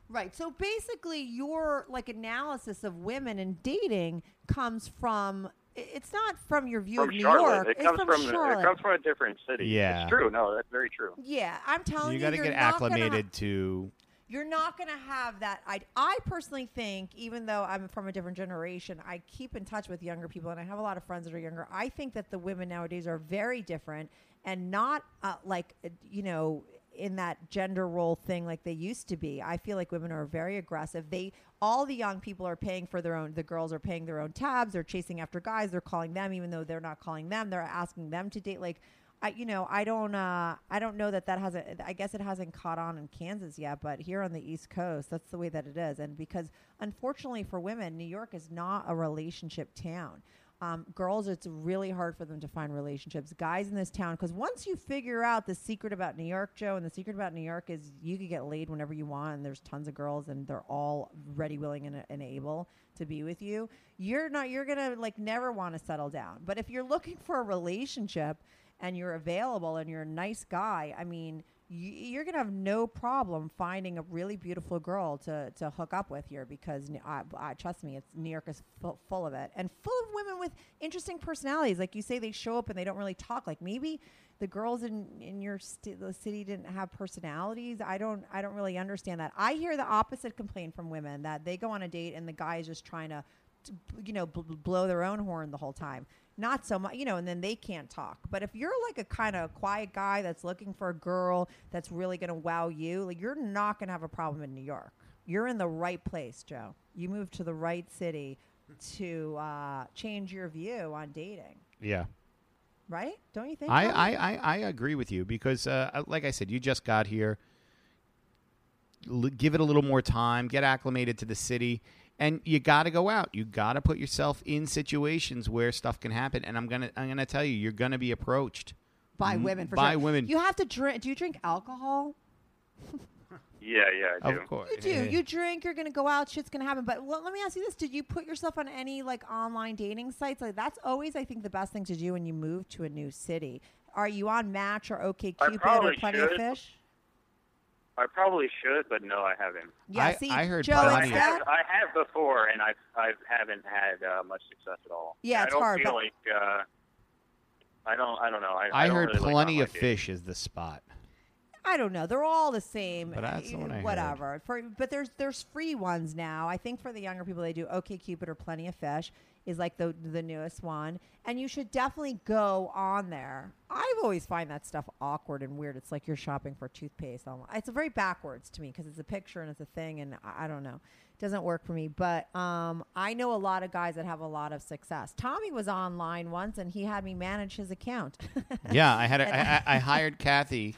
Right. So basically, your like analysis of women and dating comes from it's not from your view From of New Charlotte, York. it it's comes from, from, Charlotte. it comes from a different city. Yeah. it's true. No, that's very true. yeah, I'm telling you, you got to you're get not gonna acclimated to. you're not going to have that. I, I personally think, even though I'm from a different generation, I keep in touch with younger people, and I have a lot of friends that are younger. I think that the women nowadays are very different and not uh, like, uh, you know, in that gender role thing like they used to be. I feel like women are very aggressive. They all the young people are paying for their own. The girls are paying their own tabs. They're chasing after guys. They're calling them, even though they're not calling them. They're asking them to date. Like I, you know, I don't, uh, I don't know that that hasn't. I guess it hasn't caught on in Kansas yet, but here on the East Coast, that's the way that it is. And because unfortunately for women, New York is not a relationship town. Um, girls, it's really hard for them to find relationships. Guys in this town, because once you figure out the secret about New York, Joe, and the secret about New York is you can get laid whenever you want, and there's tons of girls, and they're all ready, willing, and, and able to be with you. You're not. You're gonna like never want to settle down. But if you're looking for a relationship and you're available and you're a nice guy, I mean, you're gonna have no problem finding a really beautiful girl to, to hook up with here because I, I, trust me, it's New York is full, full of it and full of women with interesting personalities. Like you say, they show up and they don't really talk. Like maybe the girls in in your st- the city didn't have personalities. I don't I don't really understand that. I hear the opposite complaint from women that they go on a date and the guy is just trying to, to you know, bl- blow their own horn the whole time not so much, you know, and then they can't talk. But if you're like a kind of quiet guy that's looking for a girl that's really going to wow you, like you're not going to have a problem in New York. You're in the right place, Joe. You moved to the right city to uh, change your view on dating, Yeah. right? Don't you think? I, I, I, I agree with you because, uh, like I said, you just got here. L- give it a little more time. Get acclimated to the city, and you got to go out. You got to put yourself in situations where stuff can happen. And I'm gonna, I'm gonna tell you, you're gonna be approached by m- women for by sure. women. You have to drink. Do you drink alcohol? Yeah, yeah, I do. Of course, You do. You drink. You're gonna go out. Shit's gonna happen. But well, let me ask you this: Did you put yourself on any like online dating sites? Like that's always, I think, the best thing to do when you move to a new city. Are you on Match or OK I Cupid or probably Plenty of. Fish? I probably should, but no, I haven't. Yeah. I- see, I heard Joe, plenty I of- instead, have, I have before, and I I haven't had uh, much success at all. Yeah, I it's don't hard, feel but- like uh, I don't. I don't know. I, I, don't heard really plenty online of dating. fish is the spot. I don't know. They're all the same. But that's the one I heard. Whatever. For but there's there's free ones now. I think for the younger people, they do OK Cupid or Plenty of Fish is like the the newest one, and you should definitely go on there. I've always find that stuff awkward and weird. It's like you're shopping for toothpaste. Online. It's very backwards to me because it's a picture and it's a thing, and I, I don't know. Doesn't work for me. But um, I know a lot of guys that have a lot of success. Tommy was online once, and he had me manage his account. Yeah, I had a, I, I I hired Kathy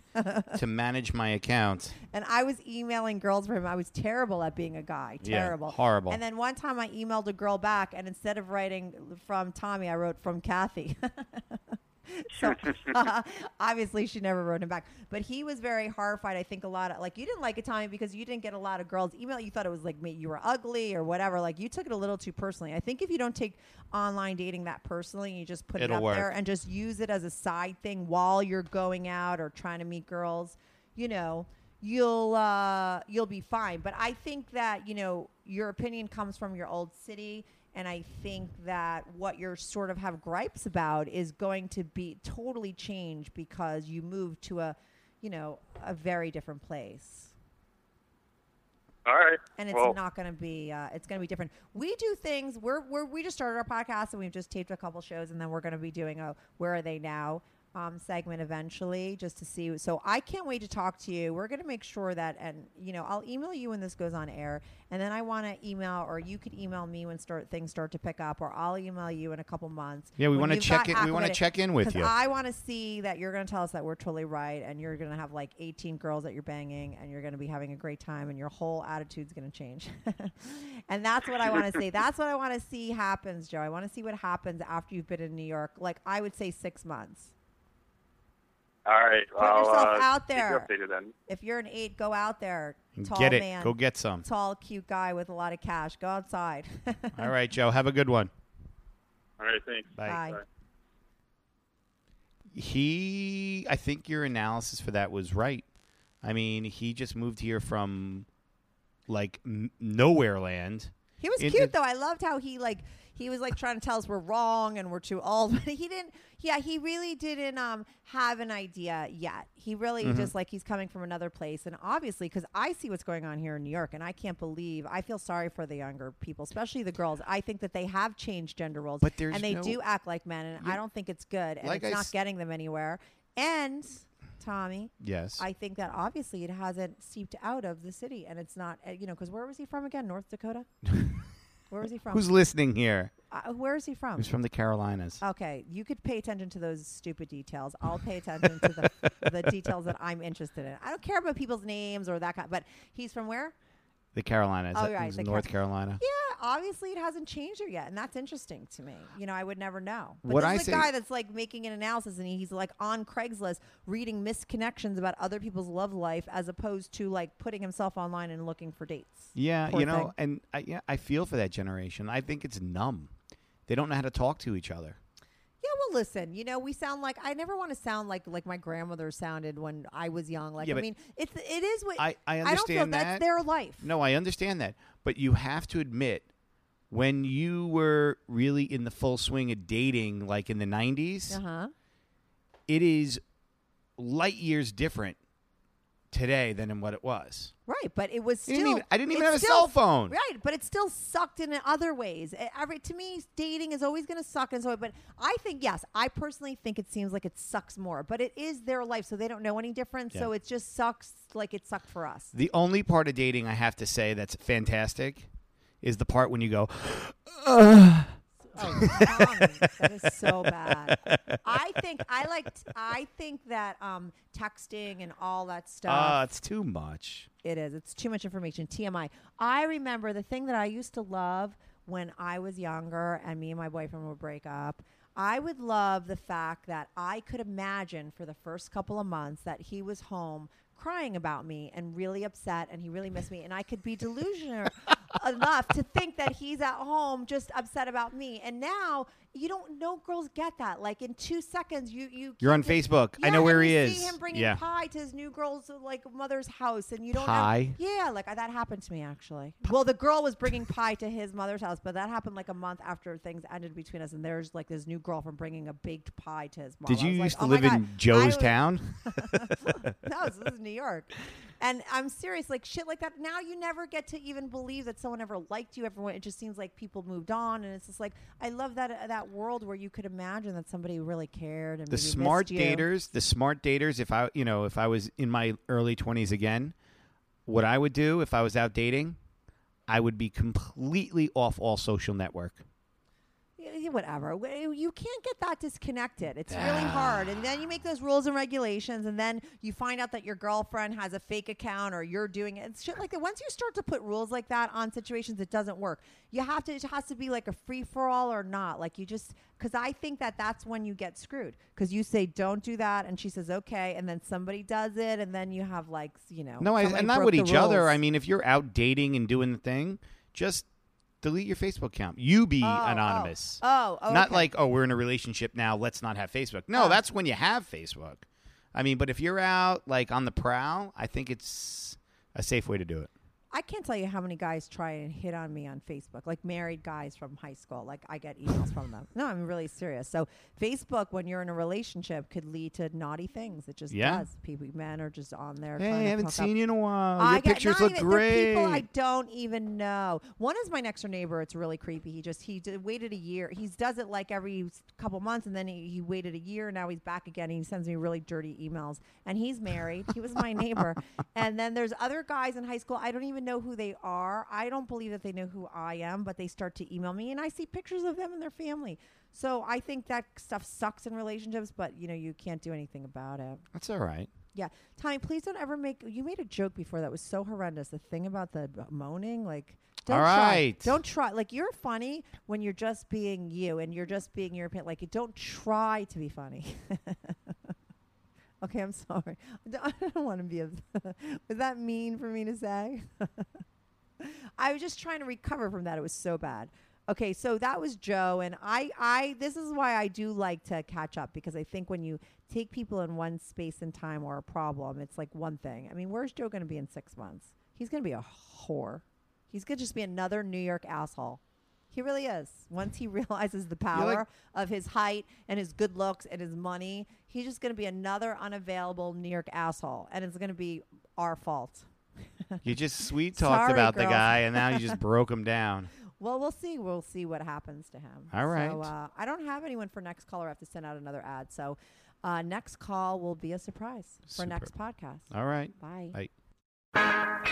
to manage my account. And I was emailing girls for him. I was terrible at being a guy. Yeah, Terrible. horrible. And then one time I emailed a girl back, and instead of writing from Tommy, I wrote from Kathy. so obviously she never wrote him back. But he was very horrified. I think a lot of like you didn't like it, Tommy, because you didn't get a lot of girls email. You thought it was like me, you were ugly or whatever. Like you took it a little too personally. I think if you don't take online dating that personally, you just put It'll it up work. there and just use it as a side thing while you're going out or trying to meet girls. You know, you'll uh, you'll be fine. But I think that you know your opinion comes from your old city, and I think that what you're sort of have gripes about is going to be totally change because you move to a you know a very different place. All right. And it's well, not going to be. Uh, it's going to be different. We do things. We're, we're we just started our podcast and we've just taped a couple shows, and then we're going to be doing a Where Are They Now um, segment eventually, just to see. So I can't wait to talk to you. We're going to make sure that, and you know, I'll email you when this goes on air, and then I want to email, or you could email me when start things start to pick up, or I'll email you in a couple months. Yeah, we wanna check got in- we wanna check in with you. I want to see that you're going to tell us that we're totally right, and you're going to have like 18 girls that you're banging, and you're going to be having a great time, and your whole attitude's going to change. and that's what I want to see. That's what I want to see happens, Joe. I want to see what happens after you've been in New York. Like I would say six months. All right. Put well, yourself uh, out keep you there. then. If you're an eight, go out there. Tall get it. man, Go get some. tall, cute guy with a lot of cash. Go outside. All right, Joe. Have a good one. All right. Thanks. Bye. Bye. Bye. He, I think your analysis for that was right. I mean, he just moved here from like n- nowhere land. He was It- cute it- though. I loved how he like he was like trying to tell us we're wrong and we're too old. But he didn't. Yeah, he really didn't um have an idea yet. He really Mm-hmm. just like he's coming from another place, and obviously because I see what's going on here in New York, and I can't believe. I feel sorry for the younger people, especially the girls. I think that they have changed gender roles, But and they no- do act like men, and I don't think it's good, and Like it's I not s- getting them anywhere. And Tommy, Yes. I think that obviously it hasn't seeped out of the city, and it's not, uh, you know, because where was he from again? North Dakota. where was he from? Who's listening here? uh, where is he from? He's from the Carolinas? Okay, you could pay attention to those stupid details. I'll pay attention to the, the details that I'm interested in. I don't care about people's names or that kind. But he's from where? The Carolinas. Oh, right, the North Car- Carolina. Yeah, obviously it hasn't changed there yet, and that's interesting to me. You know, I would never know. But What this I is a say- guy that's like making an analysis, and he's like on Craigslist reading misconnections about other people's love life, as opposed to like putting himself online and looking for dates. Yeah, Poor you know, thing. and I, yeah, I feel for that generation. I think it's numb. They don't know how to talk to each other. Yeah, well, listen. You know, we sound like I never want to sound like like my grandmother sounded when I was young. Like, Yeah, I but mean, it's it is what I- I don't feel understand that's that. their life. No, I understand that, but you have to admit when you were really in the full swing of dating, like in the '90s, Uh huh. it is light years different today than in what it was. Right, but it was still. didn't even- I didn't even have a cell phone. Right, but it still sucked in other ways. Every to me, dating is always going to suck and so. But I think yes, I personally think it seems like it sucks more. But it is their life, so they don't know any different. So it just sucks like it sucked for us. The only part of dating I have to say that's fantastic is the part when you go, Oh, that is so bad. I think I like. I think that um, texting and all that stuff. "Ah, it's too much." It is. It's too much information. TMI. I remember the thing that I used to love when I was younger and me and my boyfriend would break up. I would love the fact that I could imagine for the first couple of months that he was home crying about me and really upset and he really missed me and I could be delusional enough to think that he's at home just upset about me. And now you don't know girls get that. Like in 2 seconds you you You're on Facebook. I know where he you is. See him bringing Yeah. pie to his new girl's like mother's house, and you don't. Pie? yeah, like uh, that happened to me actually. Well, the girl was bringing pie to his mother's house, but that happened like a month after things ended between us. And there's like this new girlfriend bringing a baked pie to his mom. Did you was like, used to "Oh live in Joe's town? no, this is New York. And I'm serious, like shit like that. Now you never get to even believe that someone ever liked you. Everyone, it just seems like people moved on, and it's just like I love that uh, that world where you could imagine that somebody really cared and the smart daters, the smart daters. If I, you know, if I was in my early twenties again, what I would do if I was out dating, I would be completely off all social network. Yeah, whatever. You can't get that disconnected. It's really Ah. hard. And then you make those rules and regulations, and then you find out that your girlfriend has a fake account or you're doing it. It's shit like that. Once you start to put rules like that on situations, it doesn't work. You have to. It has to be like a free for all or not. Like you just because I think that that's when you get screwed because you say don't do that, and she says okay, and then somebody does it, and then you have like you know No, I, and not with each other. I mean, if you're out dating and doing the thing, just delete your Facebook account. You be Oh, oh. anonymous. Oh, oh, Not okay. like, oh, we're in a relationship now. Let's not have Facebook. No, Oh. that's when you have Facebook. I mean, but if you're out like on the prowl, I think it's a safe way to do it. I can't tell you how many guys try and hit on me on Facebook, like married guys from high school. Like I get emails from them. No, I'm really serious. So Facebook, when you're in a relationship, could lead to naughty things. It just Yeah. does. People, men are just on there. Hey, trying I to haven't hook seen up. you in a while. I Your get- pictures not look even- they're great. People I don't even know. One is my next door neighbor. It's really creepy. He just he did, waited a year. He does it like every s- couple months, and then he, he waited a year. Now he's back again. And he sends me really dirty emails. And he's married. he was my neighbor. And then there's other guys in high school. I don't even know who they are. I don't believe that they know who I am, but they start to email me, and I see pictures of them and their family. So I think that stuff sucks in relationships, but you know you can't do anything about it. That's all right. Yeah, Tommy, please don't ever make. You made a joke before that was so horrendous. The thing about the moaning, like, don't All try. right. Don't try. Like, you're funny when you're just being you and you're just being your opinion. Like, you don't try to be funny. okay, I'm sorry. I don't, want to be a. was that mean for me to say? I was just trying to recover from that. It was so bad. Okay, so that was Joe, and I, I. This is why I do like to catch up because I think when you take people in one space and time or a problem, it's like one thing. I mean, where's Joe going to be in six months? He's going to be a whore. He's going to just be another New York asshole. He really is. Once he realizes the power of his height and his good looks and his money, he's just going to be another unavailable New York asshole, and it's going to be our fault. You just sweet talked Sorry, about the guy, and now you just broke him down. Well, we'll see. We'll see what happens to him. All right. So uh, I don't have anyone for next caller. I have to send out another ad. So uh, next call will be a surprise for next podcast. All right. Bye. Bye.